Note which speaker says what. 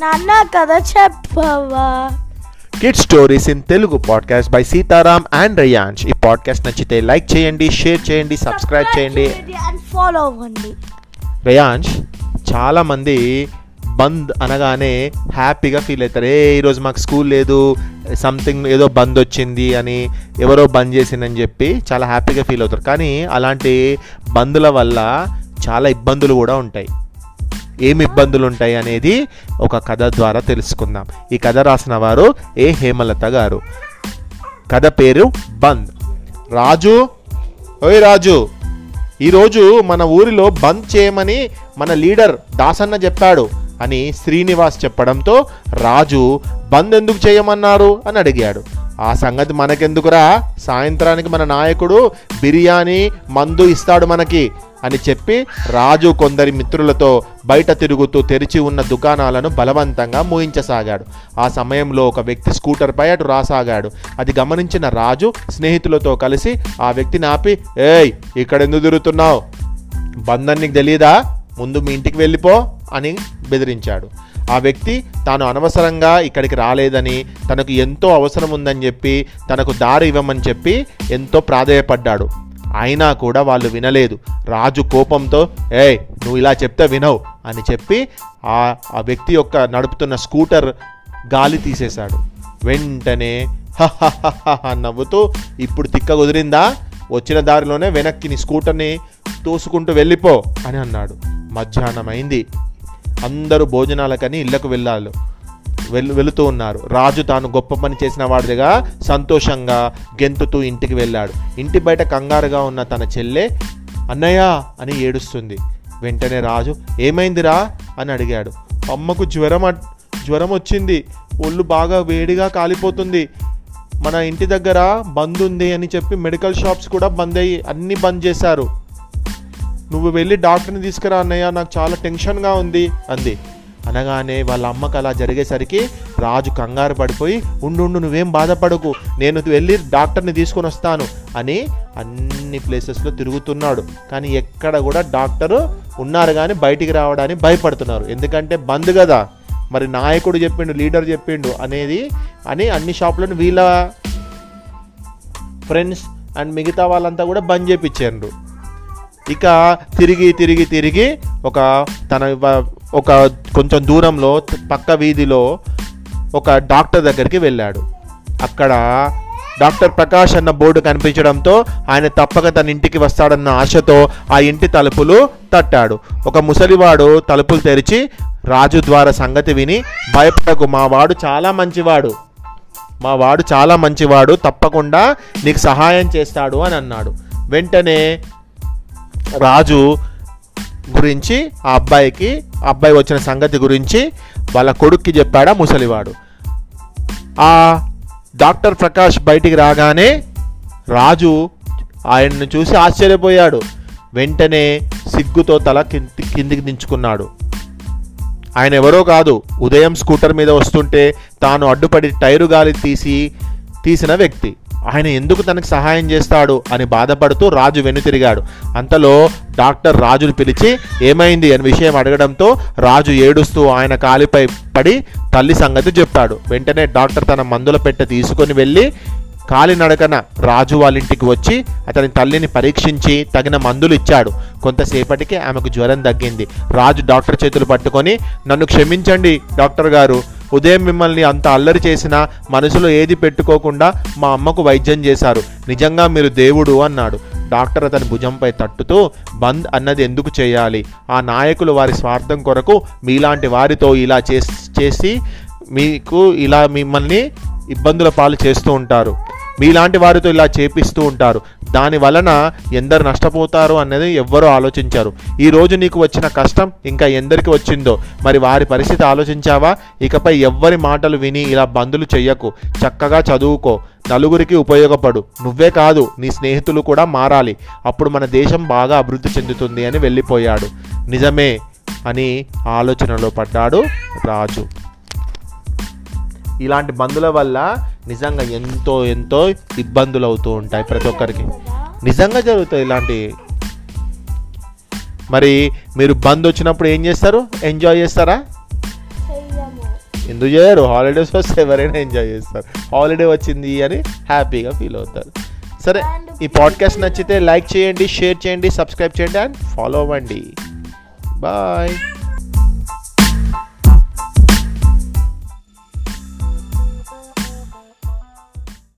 Speaker 1: నాన్న కథ చెప్పవా?
Speaker 2: Kid stories in Telugu podcast by Sitaram and Rayansh ఈ పాడ్కాస్ట్ నచ్చితే లైక్ చేయండి షేర్ చేయండి సబ్స్క్రైబ్ చేయండి.
Speaker 1: అండ్ ఫాలో అవ్వండి.
Speaker 2: రయాన్ష్ చాలామంది బంద్ అనగానే హ్యాపీగా ఫీల్ అవుతారు. ఏ ఈరోజు మాకు స్కూల్ లేదు సంథింగ్ ఏదో బంద్ వచ్చింది అని ఎవరో బంద్ చేసిందని చెప్పి చాలా హ్యాపీగా ఫీల్ అవుతారు. కానీ అలాంటి బందుల వల్ల చాలా ఇబ్బందులు కూడా ఉంటాయి. ఏమి ఇబ్బందులు ఉంటాయి అనేది ఒక కథ ద్వారా తెలుసుకుందాం. ఈ కథ రాసిన వారు ఏ హేమలత గారు. కథ పేరు బంద్. రాజు ఓయ్ రాజు ఈరోజు మన ఊరిలో బంద్ చేయమని మన లీడర్ దాసన్న చెప్పాడు అని శ్రీనివాస్ చెప్పడంతో రాజు బంద్ ఎందుకు చేయమన్నారు అని అడిగాడు. ఆ సంగతి మనకెందుకురా? సాయంత్రానికి మన నాయకుడు బిర్యానీ మందు ఇస్తాడు మనకి అని చెప్పి రాజు కొందరి మిత్రులతో బయట తిరుగుతూ తెరిచి ఉన్న దుకాణాలను బలవంతంగా మూయించసాగాడు. ఆ సమయంలో ఒక వ్యక్తి స్కూటర్పై అటు రాసాగాడు. అది గమనించిన రాజు స్నేహితులతో కలిసి ఆ వ్యక్తిని ఆపి ఏయ్ ఇక్కడ ఎందుకు తిరుగుతున్నావు? బంధన్ నీకు తెలియదా ముందు మీ ఇంటికి వెళ్ళిపో అని బెదిరించాడు. ఆ వ్యక్తి తాను అనవసరంగా ఇక్కడికి రాలేదని తనకు ఎంతో అవసరం ఉందని చెప్పి తనకు దారి ఇవ్వమని చెప్పి ఎంతో ప్రాధేయపడ్డాడు. అయినా కూడా వాళ్ళు వినలేదు. రాజు కోపంతో ఏయ్ నువ్వు ఇలా చెప్తే వినవు అని చెప్పి ఆ ఆ వ్యక్తి యొక్క నడుపుతున్న స్కూటర్ గాలి తీసేశాడు. వెంటనే నవ్వుతూ ఇప్పుడు తిక్క కుదిరిందా? వచ్చిన దారిలోనే వెనక్కి నీ స్కూటర్ని తోసుకుంటూ వెళ్ళిపో అని అన్నాడు. మధ్యాహ్నం అయింది అందరూ భోజనాలకని ఇళ్ళకు వెళ్ళాలి. వెళ్ వెళుతూ ఉన్నారు. రాజు తాను గొప్ప పని చేసిన వాడిగా సంతోషంగా గెంతుతూ ఇంటికి వెళ్ళాడు. ఇంటి బయట కంగారుగా ఉన్న తన చెల్లె అన్నయ్య అని ఏడుస్తుంది. వెంటనే రాజు ఏమైందిరా? అని అడిగాడు. అమ్మకు జ్వరం జ్వరం వచ్చింది. ఒళ్ళు బాగా వేడిగా కాలిపోతుంది. మన ఇంటి దగ్గర బంద్ ఉంది అని చెప్పి మెడికల్ షాప్స్ కూడా బంద్ అయ్యి అన్నీ బంద్ చేశారు. నువ్వు వెళ్ళి డాక్టర్ని తీసుకురా అన్నయ్య నాకు చాలా టెన్షన్గా ఉంది అంది. అనగానే వాళ్ళ అమ్మకు అలా జరిగేసరికి రాజు కంగారు పడిపోయి ఉండు ఉండు నువ్వేం బాధపడకు నేను వెళ్ళి డాక్టర్ని తీసుకొని వస్తాను అని అన్ని ప్లేసెస్లో తిరుగుతున్నాడు. కానీ ఎక్కడ కూడా డాక్టరు ఉన్నారు కానీ బయటికి రావడానికి భయపడుతున్నారు. ఎందుకంటే బంద్ కదా. మరి నాయకుడు చెప్పిండు లీడర్ చెప్పిండు అనేది అని అన్ని షాపులను వీళ్ళ ఫ్రెండ్స్ అండ్ మిగతా వాళ్ళంతా కూడా బంద్ చేపించారు. ఇక తిరిగి తిరిగి తిరిగి ఒక తన ఒక కొంచెం దూరంలో పక్క వీధిలో ఒక డాక్టర్ దగ్గరికి వెళ్ళాడు. అక్కడ డాక్టర్ ప్రకాష్ అన్న బోర్డు కనిపించడంతో ఆయన తప్పక తన ఇంటికి వస్తాడన్న ఆశతో ఆ ఇంటి తలుపులు తట్టాడు. ఒక ముసలివాడు తలుపులు తెరిచి రాజు ద్వారా సంగతి విని భయపడకు మా వాడు చాలా మంచివాడు. మా వాడు చాలా మంచివాడు తప్పకుండా నీకు సహాయం చేస్తాడు అని అన్నాడు. వెంటనే రాజు గురించి ఆ అబ్బాయికి అబ్బాయి వచ్చిన సంగతి గురించి వాళ్ళ కొడుక్కి చెప్పాడా ముసలివాడు. ఆ డాక్టర్ ప్రకాష్ బయటికి రాగానే రాజు ఆయన్ను చూసి ఆశ్చర్యపోయాడు. వెంటనే సిగ్గుతో తల కింది కిందికి దించుకున్నాడు. ఆయన ఎవరో కాదు ఉదయం స్కూటర్ మీద వస్తుంటే తాను అడ్డుపడి టైరు గాలి తీసి తీసిన వ్యక్తి. ఆయన ఎందుకు తనకు సహాయం చేస్తాడు అని బాధపడుతూ రాజు వెనుతిరిగాడు. అంతలో డాక్టర్ రాజును పిలిచి ఏమైంది? అని విషయం అడగడంతో రాజు ఏడుస్తూ ఆయన కాలిపై పడి తల్లి సంగతి చెప్పాడు. వెంటనే డాక్టర్ తన మందుల పెట్టె తీసుకొని వెళ్ళి కాలినడకన రాజు వాళ్ళింటికి వచ్చి అతని తల్లిని పరీక్షించి తగిన మందులు ఇచ్చాడు. కొంతసేపటికి ఆమెకు జ్వరం తగ్గింది. రాజు డాక్టర్ చేతులు పట్టుకొని నన్ను క్షమించండి డాక్టర్ గారు ఉదయం మిమ్మల్ని అంత అల్లరి చేసినా మనసులో ఏది పెట్టుకోకుండా మా అమ్మకు వైద్యం చేశారు. నిజంగా మీరు దేవుడు అన్నాడు. డాక్టర్ అతని భుజంపై తట్టుతూ బంద్ అన్నది ఎందుకు చేయాలి? ఆ నాయకులు వారి స్వార్థం కొరకు మీలాంటి వారితో ఇలా చేసి మీకు ఇలా మిమ్మల్ని ఇబ్బందుల పాలు చేస్తూ ఉంటారు. మీలాంటి వారితో ఇలా చేపిస్తూ ఉంటారు. దాని వలన ఎందరు నష్టపోతారు అనేది ఎవ్వరూ ఆలోచించారు. ఈ రోజు నీకు వచ్చిన కష్టం ఇంకా ఎందరికి వచ్చిందో మరి వారి పరిస్థితి ఆలోచించావా? ఇకపై ఎవ్వరి మాటలు విని ఇలా బందులు చెయ్యకు. చక్కగా చదువుకో. నలుగురికి ఉపయోగపడు. నువ్వే కాదు నీ స్నేహితులు కూడా మారాలి. అప్పుడు మన దేశం బాగా అభివృద్ధి చెందుతుంది అని వెళ్ళిపోయాడు. నిజమే అని ఆలోచనలో పడ్డాడు రాజు. ఇలాంటి బంధుల వల్ల నిజంగా ఎంతో ఎంతో ఇబ్బందులు అవుతూ ఉంటాయి ప్రతి ఒక్కరికి. నిజంగా జరుగుతాయి ఇలాంటి మరి మీరు బంద్ వచ్చినప్పుడు ఏం చేస్తారు? ఎంజాయ్ చేస్తారా? ఎందుకు చేయరు? హాలిడేస్ వస్తే ఎవరైనా ఎంజాయ్ చేస్తారు. హాలిడే వచ్చింది అని హ్యాపీగా ఫీల్ అవుతారు. సరే ఈ పాడ్కాస్ట్ నచ్చితే లైక్ చేయండి షేర్ చేయండి సబ్స్క్రైబ్ చేయండి అండ్ ఫాలో అవ్వండి. బాయ్